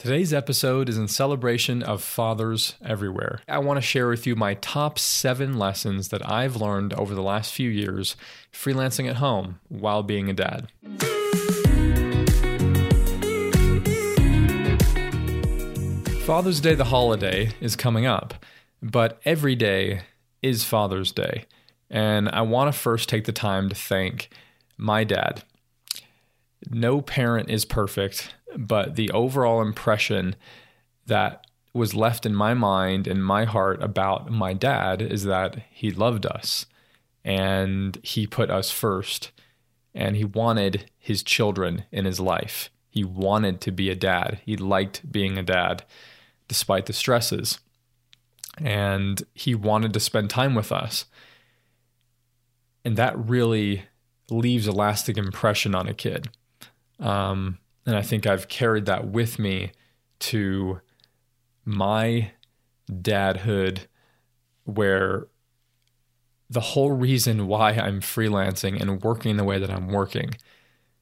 Today's episode is in celebration of fathers everywhere. I want to share with you my top seven lessons that I've learned over the last few years freelancing at home while being a dad. Father's Day, the holiday, is coming up, but every day is Father's Day. And I want to first take the time to thank my dad. No parent is perfect but the overall impression that was left in my mind and my heart about my dad is that he loved us and he put us first and he wanted his children in his life. He wanted to be a dad. He liked being a dad despite the stresses. And he wanted to spend time with us. And that really leaves a lasting impression on a kid. Um, and I think I've carried that with me to my dadhood, where the whole reason why I'm freelancing and working the way that I'm working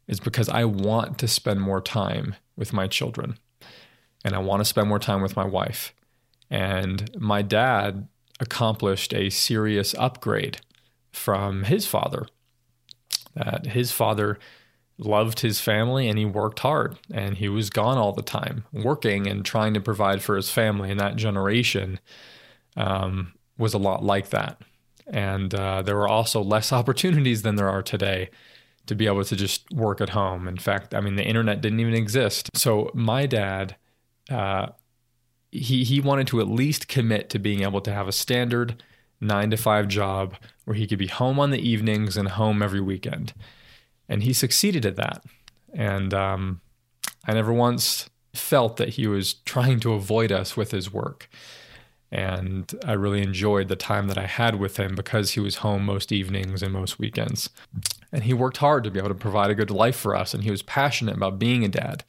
is because I want to spend more time with my children and I want to spend more time with my wife. And my dad accomplished a serious upgrade from his father. That his father loved his family and he worked hard and he was gone all the time working and trying to provide for his family. And that generation um, was a lot like that. And uh, there were also less opportunities than there are today to be able to just work at home. In fact i mean the internet didn't even exist. So my dad uh, he, he wanted to at least commit to being able to have a standard nine to five job where he could be home on the evenings and home every weekend and he succeeded at that. And um, I never once felt that he was trying to avoid us with his work. And I really enjoyed the time that I had with him because he was home most evenings and most weekends. And he worked hard to be able to provide a good life for us. And he was passionate about being a dad.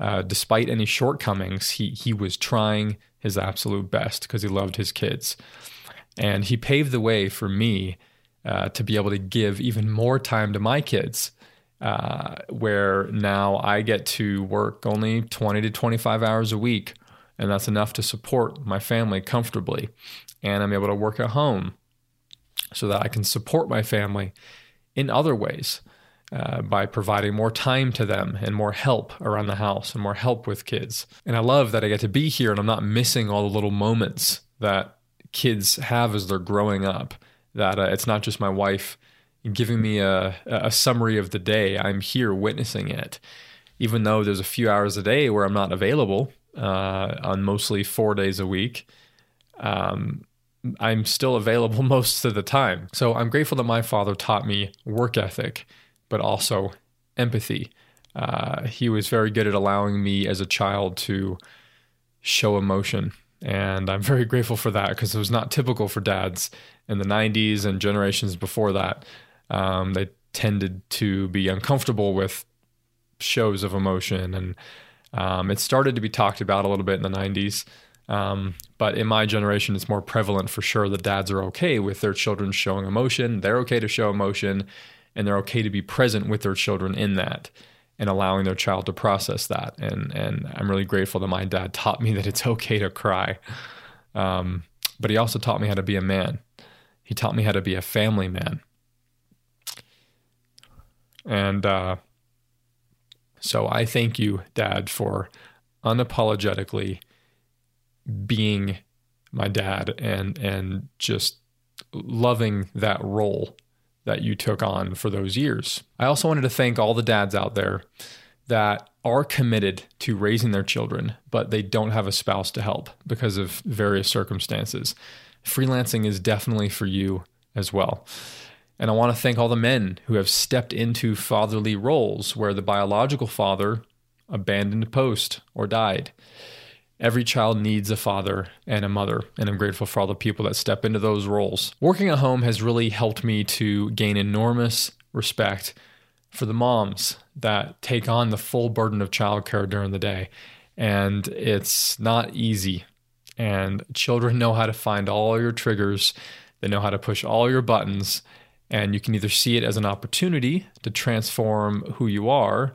Uh, despite any shortcomings, he, he was trying his absolute best because he loved his kids. And he paved the way for me uh, to be able to give even more time to my kids. Uh, where now I get to work only 20 to 25 hours a week, and that's enough to support my family comfortably. And I'm able to work at home so that I can support my family in other ways. Uh, by providing more time to them and more help around the house and more help with kids. And I love that I get to be here and I'm not missing all the little moments that kids have as they're growing up that uh, it's not just my wife giving me a, a summary of the day. I'm here witnessing it, even though there's a few hours a day where I'm not available uh, on mostly four days a week. Um, I'm still available most of the time. So I'm grateful that my father taught me work ethic, but also empathy. Uh, he was very good at allowing me as a child to show emotion. And I'm very grateful for that because it was not typical for dads in the 90s and generations before that. Um, they tended to be uncomfortable with shows of emotion. And um, it started to be talked about a little bit in the 90s. Um, but in my generation, it's more prevalent for sure that dads are okay with their children showing emotion. They're okay to show emotion, and they're okay to be present with their children in that and allowing their child to process that. And and I'm really grateful that my dad taught me that it's okay to cry. Um, but he also taught me how to be a man. He taught me how to be a family man. And uh, so I thank you, Dad, for unapologetically being my dad and and just loving that role that you took on for those years. I also wanted to thank all the dads out there that are committed to raising their children, but they don't have a spouse to help because of various circumstances freelancing is definitely for you as well. And I want to thank all the men who have stepped into fatherly roles where the biological father abandoned post or died. Every child needs a father and a mother, and I'm grateful for all the people that step into those roles. Working at home has really helped me to gain enormous respect for the moms that take on the full burden of childcare during the day. And it's not easy and children know how to find all your triggers, they know how to push all your buttons, and you can either see it as an opportunity to transform who you are,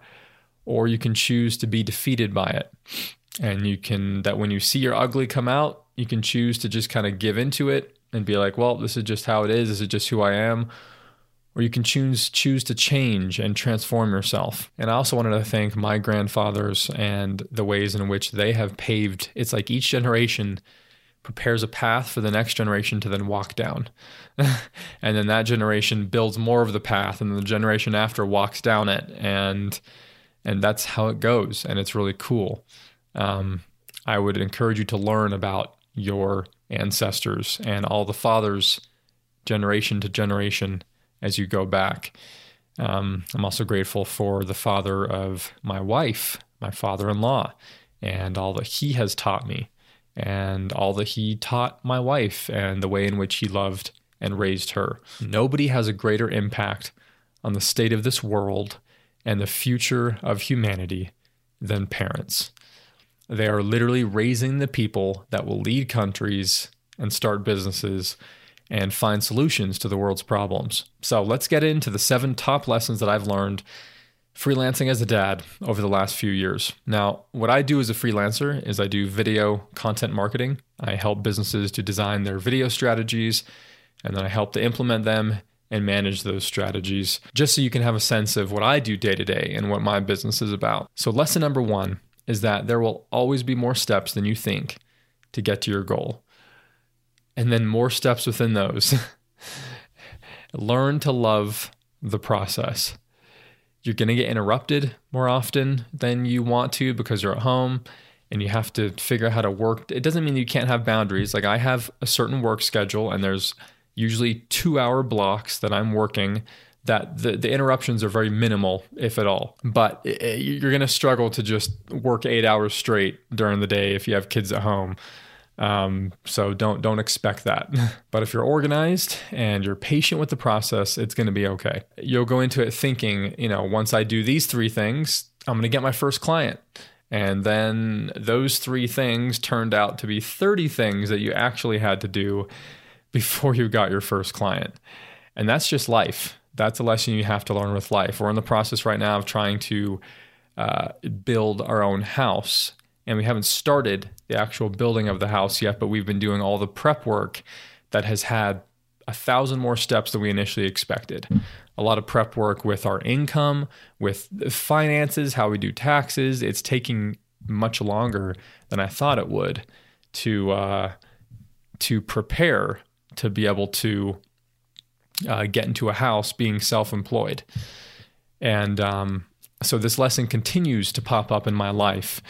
or you can choose to be defeated by it. And you can, that when you see your ugly come out, you can choose to just kind of give into it and be like, well, this is just how it is. This is just who I am. Or you can choose choose to change and transform yourself. And I also wanted to thank my grandfathers and the ways in which they have paved. It's like each generation prepares a path for the next generation to then walk down. and then that generation builds more of the path and the generation after walks down it and and that's how it goes and it's really cool. Um, I would encourage you to learn about your ancestors and all the fathers generation to generation as you go back. Um, I'm also grateful for the father of my wife, my father in law, and all that he has taught me and all that he taught my wife and the way in which he loved and raised her. Nobody has a greater impact on the state of this world and the future of humanity than parents. They are literally raising the people that will lead countries and start businesses and find solutions to the world's problems. So let's get into the seven top lessons that I've learned freelancing as a dad over the last few years. Now, what I do as a freelancer is I do video content marketing. I help businesses to design their video strategies, and then I help to implement them and manage those strategies just so you can have a sense of what I do day to day and what my business is about. So, lesson number one is that there will always be more steps than you think to get to your goal, and then more steps within those. Learn to love the process you're going to get interrupted more often than you want to because you're at home and you have to figure out how to work. It doesn't mean you can't have boundaries. Like I have a certain work schedule and there's usually 2 hour blocks that I'm working that the, the interruptions are very minimal if at all. But it, you're going to struggle to just work 8 hours straight during the day if you have kids at home. Um, so don't don't expect that. but if you're organized and you're patient with the process, it's going to be okay. You'll go into it thinking, you know, once I do these three things, I'm going to get my first client. And then those three things turned out to be 30 things that you actually had to do before you got your first client. And that's just life. That's a lesson you have to learn with life. We're in the process right now of trying to uh, build our own house and we haven't started the actual building of the house yet, but we've been doing all the prep work that has had a thousand more steps than we initially expected. A lot of prep work with our income, with finances, how we do taxes. It's taking much longer than I thought it would to uh, to prepare to be able to uh, get into a house being self-employed, and um, so this lesson continues to pop up in my life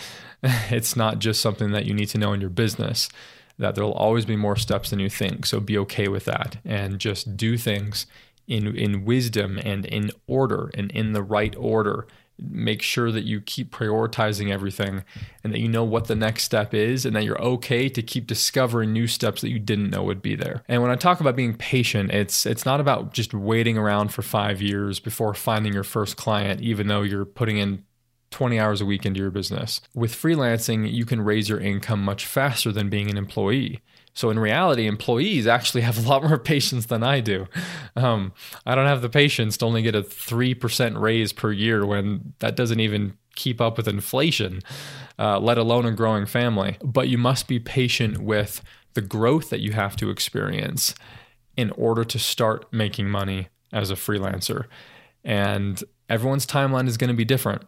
it's not just something that you need to know in your business, that there'll always be more steps than you think. So be okay with that and just do things in, in wisdom and in order and in the right order. Make sure that you keep prioritizing everything and that you know what the next step is and that you're okay to keep discovering new steps that you didn't know would be there. And when I talk about being patient, it's it's not about just waiting around for 5 years before finding your first client even though you're putting in 20 hours a week into your business. With freelancing, you can raise your income much faster than being an employee. So in reality, employees actually have a lot more patience than I do. Um, I don't have the patience to only get a 3% raise per year when that doesn't even keep up with inflation, uh, let alone a growing family. But you must be patient with the growth that you have to experience in order to start making money as a freelancer. And everyone's timeline is going to be different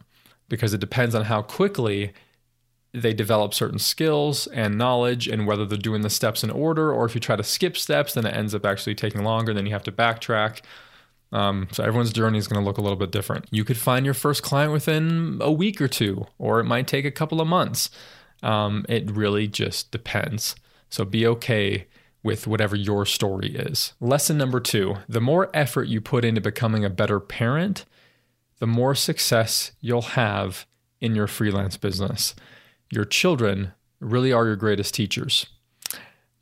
because it depends on how quickly they develop certain skills and knowledge and whether they're doing the steps in order or if you try to skip steps then it ends up actually taking longer then you have to backtrack. Um, so everyone's journey is going to look a little bit different. You could find your first client within a week or two or it might take a couple of months. Um, it really just depends. So be okay with whatever your story is. Lesson number two the more effort you put into becoming a better parent the more success you'll have in your freelance business. Your children really are your greatest teachers.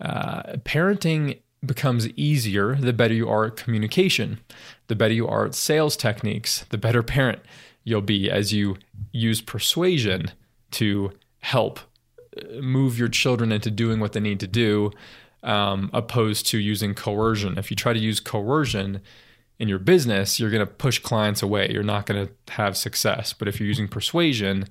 Uh, parenting becomes easier the better you are at communication, the better you are at sales techniques, the better parent you'll be as you use persuasion to help uh, move your children into doing what they need to do, um, opposed to using coercion. If you try to use coercion, in your business, you're going to push clients away. You're not going to have success. But if you're using persuasion,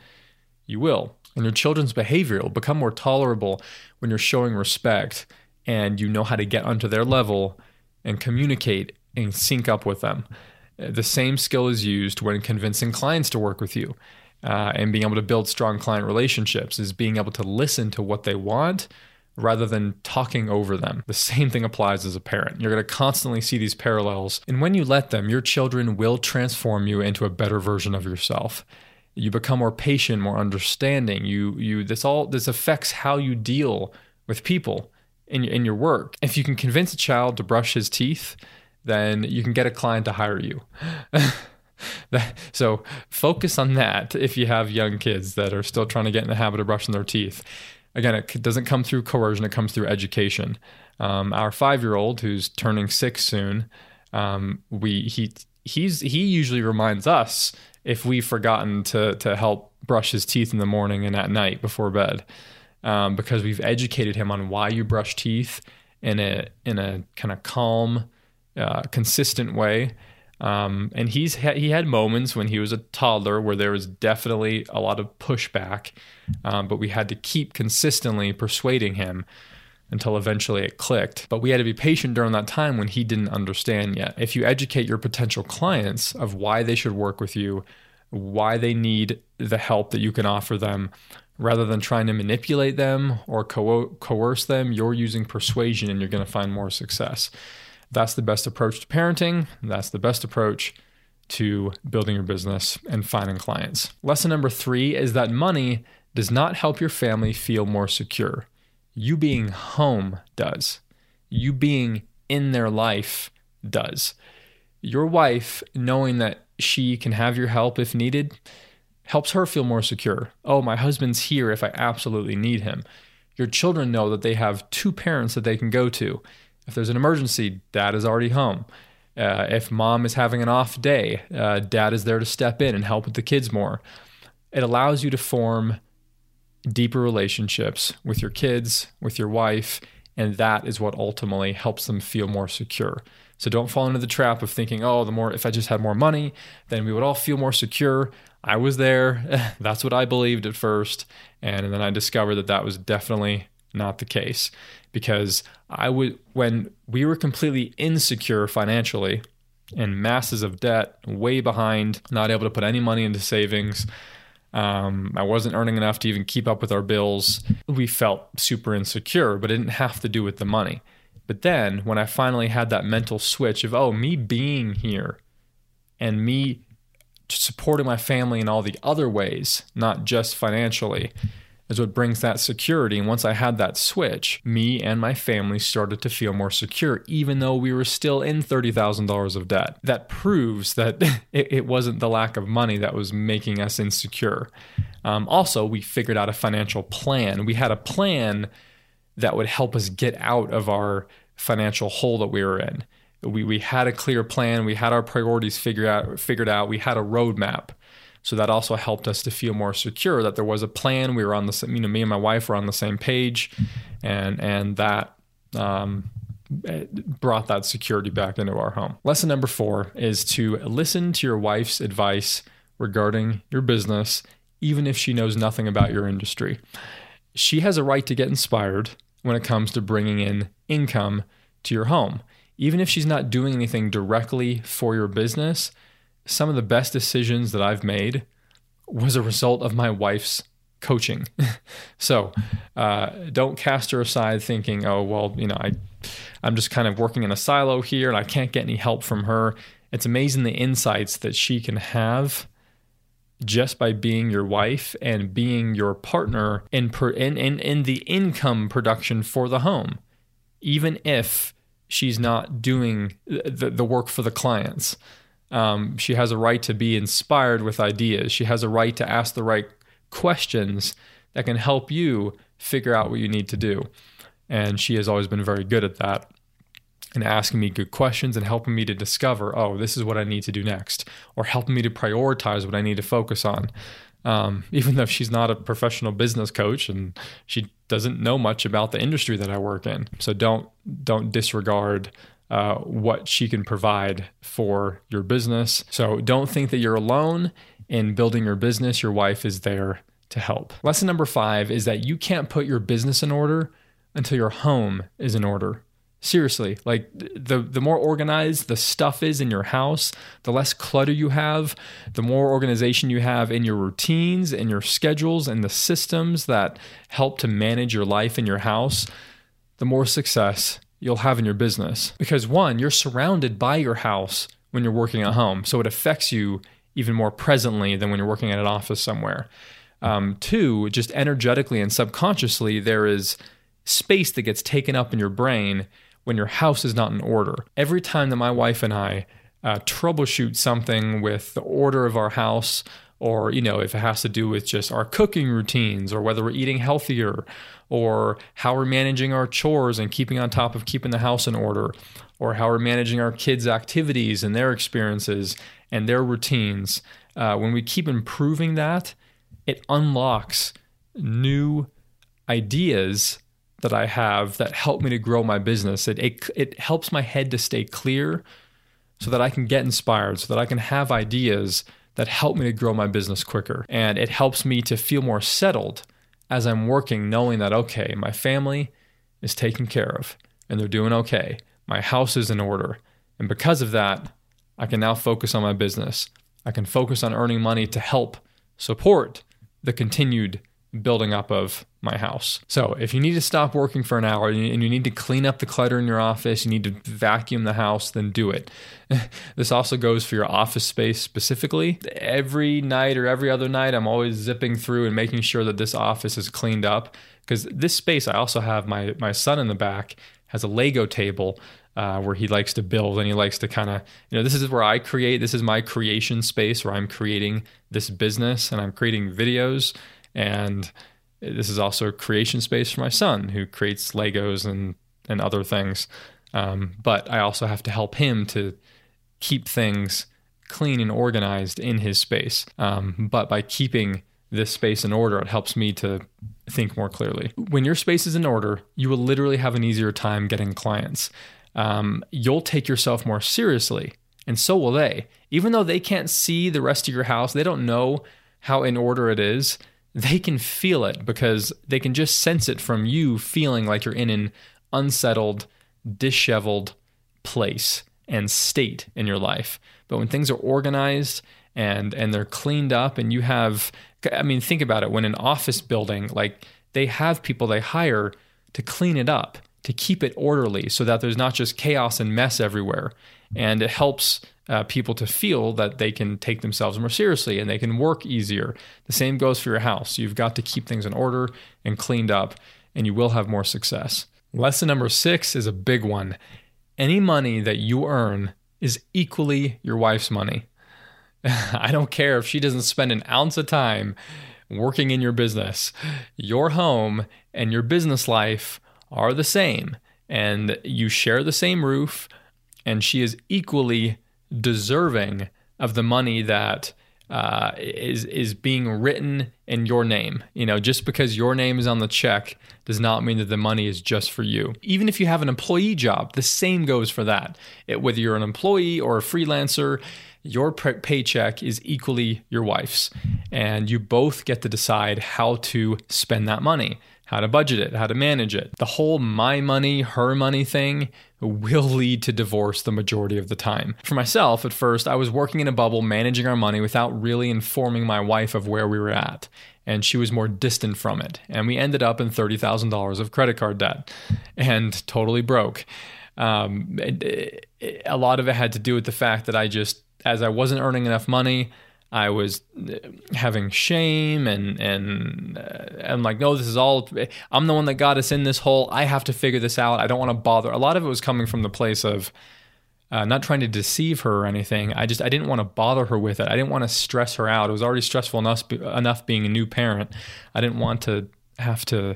you will. And your children's behavior will become more tolerable when you're showing respect and you know how to get onto their level and communicate and sync up with them. The same skill is used when convincing clients to work with you uh, and being able to build strong client relationships is being able to listen to what they want rather than talking over them. The same thing applies as a parent. You're going to constantly see these parallels. And when you let them, your children will transform you into a better version of yourself. You become more patient, more understanding. You you this all this affects how you deal with people in in your work. If you can convince a child to brush his teeth, then you can get a client to hire you. so focus on that if you have young kids that are still trying to get in the habit of brushing their teeth. Again, it doesn't come through coercion, it comes through education. Um, our five year old, who's turning six soon, um, we he he's he usually reminds us if we've forgotten to to help brush his teeth in the morning and at night before bed, um, because we've educated him on why you brush teeth in a in a kind of calm, uh, consistent way. Um, and he's ha- he had moments when he was a toddler where there was definitely a lot of pushback, um, but we had to keep consistently persuading him until eventually it clicked. But we had to be patient during that time when he didn't understand yet. If you educate your potential clients of why they should work with you, why they need the help that you can offer them, rather than trying to manipulate them or co- coerce them, you're using persuasion and you're going to find more success. That's the best approach to parenting. That's the best approach to building your business and finding clients. Lesson number three is that money does not help your family feel more secure. You being home does. You being in their life does. Your wife, knowing that she can have your help if needed, helps her feel more secure. Oh, my husband's here if I absolutely need him. Your children know that they have two parents that they can go to if there's an emergency, dad is already home. Uh, if mom is having an off day, uh, dad is there to step in and help with the kids more. It allows you to form deeper relationships with your kids, with your wife, and that is what ultimately helps them feel more secure. So don't fall into the trap of thinking, oh, the more if I just had more money, then we would all feel more secure. I was there. That's what I believed at first, and then I discovered that that was definitely not the case because I would when we were completely insecure financially and masses of debt, way behind, not able to put any money into savings. Um, I wasn't earning enough to even keep up with our bills. We felt super insecure, but it didn't have to do with the money. But then when I finally had that mental switch of, oh, me being here and me supporting my family in all the other ways, not just financially, is what brings that security. And once I had that switch, me and my family started to feel more secure, even though we were still in $30,000 of debt. That proves that it, it, wasn't the lack of money that was making us insecure. Um, also, we figured out a financial plan. We had a plan that would help us get out of our financial hole that we were in. We, we had a clear plan. We had our priorities figured out. Figured out. We had a roadmap. So that also helped us to feel more secure that there was a plan. We were on the same, you know, me and my wife were on the same page, and and that um, brought that security back into our home. Lesson number four is to listen to your wife's advice regarding your business, even if she knows nothing about your industry. She has a right to get inspired when it comes to bringing in income to your home. Even if she's not doing anything directly for your business, some of the best decisions that I've made was a result of my wife's coaching. so uh, don't cast her aside thinking, oh, well, you know, I, I'm just kind of working in a silo here and I can't get any help from her. It's amazing the insights that she can have just by being your wife and being your partner in, per, in, in, in the income production for the home, even if she's not doing the, the work for the clients. Um, she has a right to be inspired with ideas. She has a right to ask the right questions that can help you figure out what you need to do. And she has always been very good at that and asking me good questions and helping me to discover, oh, this is what I need to do next, or helping me to prioritize what I need to focus on. Um, even though she's not a professional business coach and she doesn't know much about the industry that I work in, so don't don't disregard uh, what she can provide for your business. So don't think that you're alone in building your business. Your wife is there to help. Lesson number five is that you can't put your business in order until your home is in order. Seriously, like the the more organized the stuff is in your house, the less clutter you have, the more organization you have in your routines and your schedules and the systems that help to manage your life in your house, the more success you'll have in your business. Because one, you're surrounded by your house when you're working at home, so it affects you even more presently than when you're working at an office somewhere. Um, two, just energetically and subconsciously, there is space that gets taken up in your brain when your house is not in order. Every time that my wife and I uh, troubleshoot something with the order of our house, or you know, if it has to do with just our cooking routines, or whether we're eating healthier, or how we're managing our chores and keeping on top of keeping the house in order, or how we're managing our kids' activities and their experiences and their routines. Uh, when we keep improving that, it unlocks new ideas that I have that help me to grow my business. It, it, it helps my head to stay clear so that I can get inspired, so that I can have ideas that help me to grow my business quicker. And it helps me to feel more settled as I'm working, knowing that, okay, my family is taken care of and they're doing okay. My house is in order. And because of that, I can now focus on my business. I can focus on earning money to help support the continued building up of my house. So, if you need to stop working for an hour and you need to clean up the clutter in your office, you need to vacuum the house, then do it. this also goes for your office space specifically. Every night or every other night, I'm always zipping through and making sure that this office is cleaned up because this space I also have my my son in the back has a Lego table uh, where he likes to build and he likes to kind of, you know, this is where I create. This is my creation space where I'm creating this business and I'm creating videos. And this is also a creation space for my son who creates Legos and, and other things. Um, but I also have to help him to keep things clean and organized in his space. Um, but by keeping this space in order, it helps me to think more clearly. When your space is in order, you will literally have an easier time getting clients um, you'll take yourself more seriously, and so will they. Even though they can't see the rest of your house, they don't know how in order it is. They can feel it because they can just sense it from you feeling like you're in an unsettled, disheveled place and state in your life. But when things are organized and and they're cleaned up and you have I mean think about it when an office building like they have people they hire to clean it up to keep it orderly so that there's not just chaos and mess everywhere. And it helps uh, people to feel that they can take themselves more seriously and they can work easier. The same goes for your house. You've got to keep things in order and cleaned up, and you will have more success. Lesson number six is a big one. Any money that you earn is equally your wife's money. I don't care if she doesn't spend an ounce of time working in your business. Your home and your business life are the same and you share the same roof, and she is equally deserving of the money that uh, is is being written in your name. You know, just because your name is on the check does not mean that the money is just for you. Even if you have an employee job, the same goes for that. It, whether you're an employee or a freelancer, your paycheck is equally your wife's, and you both get to decide how to spend that money how to budget it, how to manage it. The whole my money, her money thing will lead to divorce the majority of the time. For myself, at first, I was working in a bubble managing our money without really informing my wife of where we were at. And she was more distant from it. And we ended up in $30,000 of credit card debt and totally broke. Um, it, it, a lot of it had to do with the fact that I just, as I wasn't earning enough money, I was uh, having shame and and uh, I'm like, no, this is all. I'm the one that got us in this hole. I have to figure this out. I don't want to bother. A lot of it was coming from the place of uh, not trying to deceive her or anything. I just I didn't want to bother her with it. I didn't want to stress her out. It was already stressful enough enough being a new parent. I didn't want to have to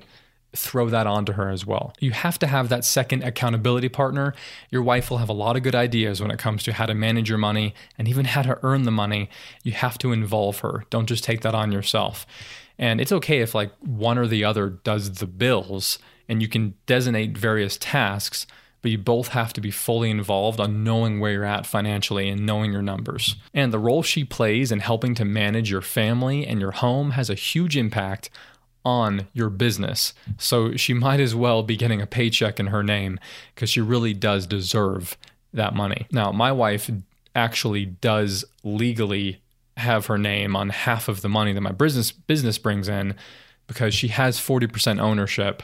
throw that onto her as well. You have to have that second accountability partner. Your wife will have a lot of good ideas when it comes to how to manage your money and even how to earn the money. You have to involve her. Don't just take that on yourself. And it's okay if like one or the other does the bills and you can designate various tasks, but you both have to be fully involved on knowing where you're at financially and knowing your numbers. And the role she plays in helping to manage your family and your home has a huge impact on your business. So she might as well be getting a paycheck in her name because she really does deserve that money. Now, my wife actually does legally have her name on half of the money that my business business brings in because she has 40% ownership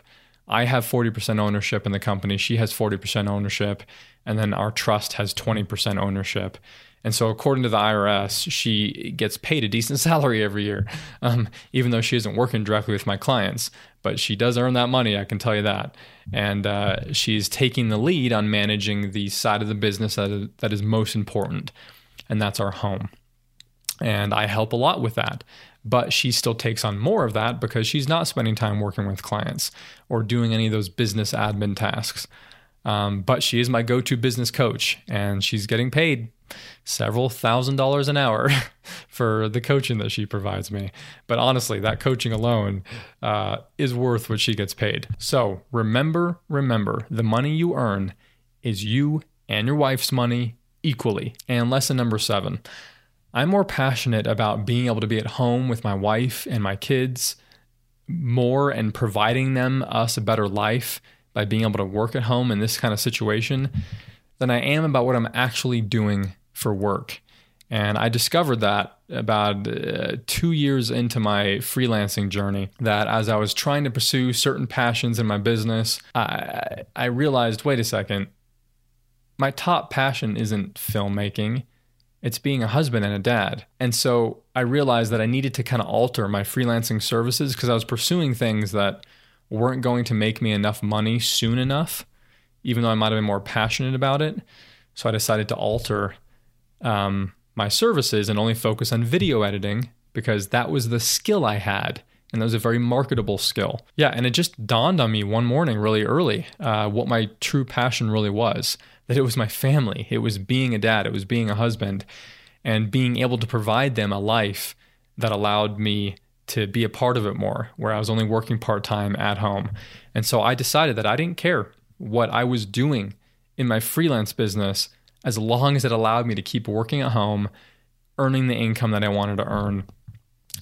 I have 40% ownership in the company, she has 40% ownership, and then our trust has 20% ownership. And so, according to the IRS, she gets paid a decent salary every year, um, even though she isn't working directly with my clients. But she does earn that money, I can tell you that. And uh, she's taking the lead on managing the side of the business that is, that is most important, and that's our home. And I help a lot with that but she still takes on more of that because she's not spending time working with clients or doing any of those business admin tasks. Um, but she is my go to business coach, and she's getting paid several thousand dollars an hour for the coaching that she provides me. But honestly, that coaching alone uh, is worth what she gets paid. So remember, remember, the money you earn is you and your wife's money equally. And lesson number seven I'm more passionate about being able to be at home with my wife and my kids more and providing them us a better life by being able to work at home in this kind of situation than I am about what I'm actually doing for work. And I discovered that about uh, two years into my freelancing journey, that as I was trying to pursue certain passions in my business, I, I realized wait a second, my top passion isn't filmmaking it's being a husband and a dad. And so I realized that I needed to kind of alter my freelancing services because I was pursuing things that weren't going to make me enough money soon enough, even though I might have been more passionate about it. So I decided to alter um, my services and only focus on video editing because that was the skill I had. And that was a very marketable skill. Yeah, and it just dawned on me one morning really early uh, what my true passion really was that it was my family. It was being a dad, it was being a husband, and being able to provide them a life that allowed me to be a part of it more, where I was only working part time at home. And so I decided that I didn't care what I was doing in my freelance business as long as it allowed me to keep working at home, earning the income that I wanted to earn,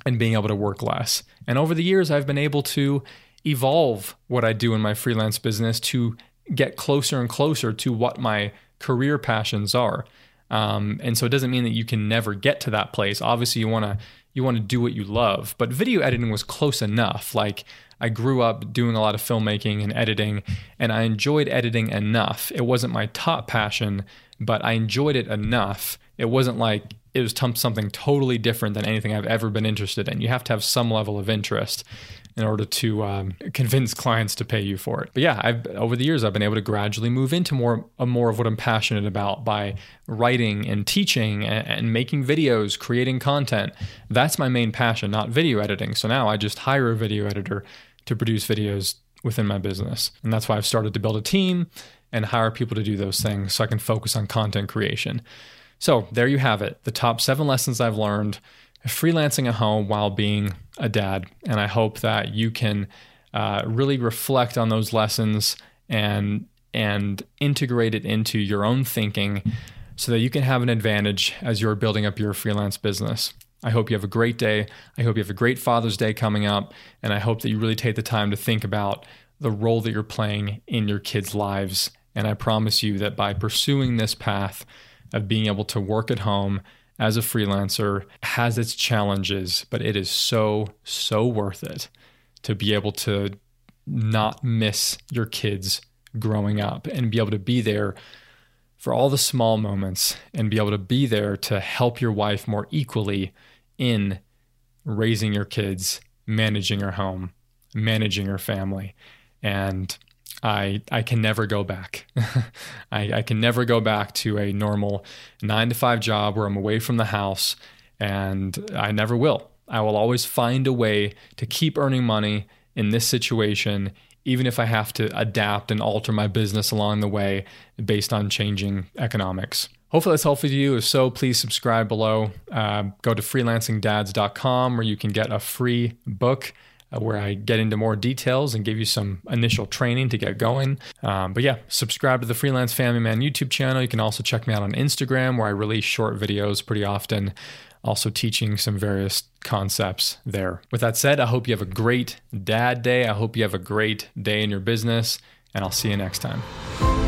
and being able to work less. And over the years, I've been able to evolve what I do in my freelance business to get closer and closer to what my career passions are. Um, and so it doesn't mean that you can never get to that place. Obviously, you want to you want to do what you love, but video editing was close enough. Like I grew up doing a lot of filmmaking and editing, and I enjoyed editing enough. It wasn't my top passion, but I enjoyed it enough. It wasn't like it was something totally different than anything I've ever been interested in. You have to have some level of interest in order to um, convince clients to pay you for it. But yeah, I've over the years I've been able to gradually move into more more of what I'm passionate about by writing and teaching and, and making videos, creating content. That's my main passion, not video editing. So now I just hire a video editor to produce videos within my business. And that's why I've started to build a team and hire people to do those things so I can focus on content creation. So there you have it the top seven lessons I've learned freelancing at home while being a dad. And I hope that you can uh, really reflect on those lessons and and integrate it into your own thinking so that you can have an advantage as you're building up your freelance business. I hope you have a great day. I hope you have a great Father's Day coming up. And I hope that you really take the time to think about the role that you're playing in your kids' lives. And I promise you that by pursuing this path of being able to work at home as a freelancer has its challenges, but it is so, so worth it to be able to not miss your kids growing up and be able to be there for all the small moments and be able to be there to help your wife more equally in raising your kids, managing your home, managing your family. And I I can never go back. I, I can never go back to a normal nine to five job where I'm away from the house, and I never will. I will always find a way to keep earning money in this situation, even if I have to adapt and alter my business along the way based on changing economics. Hopefully that's helpful to you. If so, please subscribe below. Uh, go to freelancingdads.com where you can get a free book uh, where I get into more details and give you some initial training to get going. Um, but yeah, subscribe to the Freelance Family Man YouTube channel. You can also check me out on Instagram where I release short videos pretty often also teaching some various concepts there. With that said, I hope you have a great dad day. I hope you have a great day in your business, and I'll see you next time.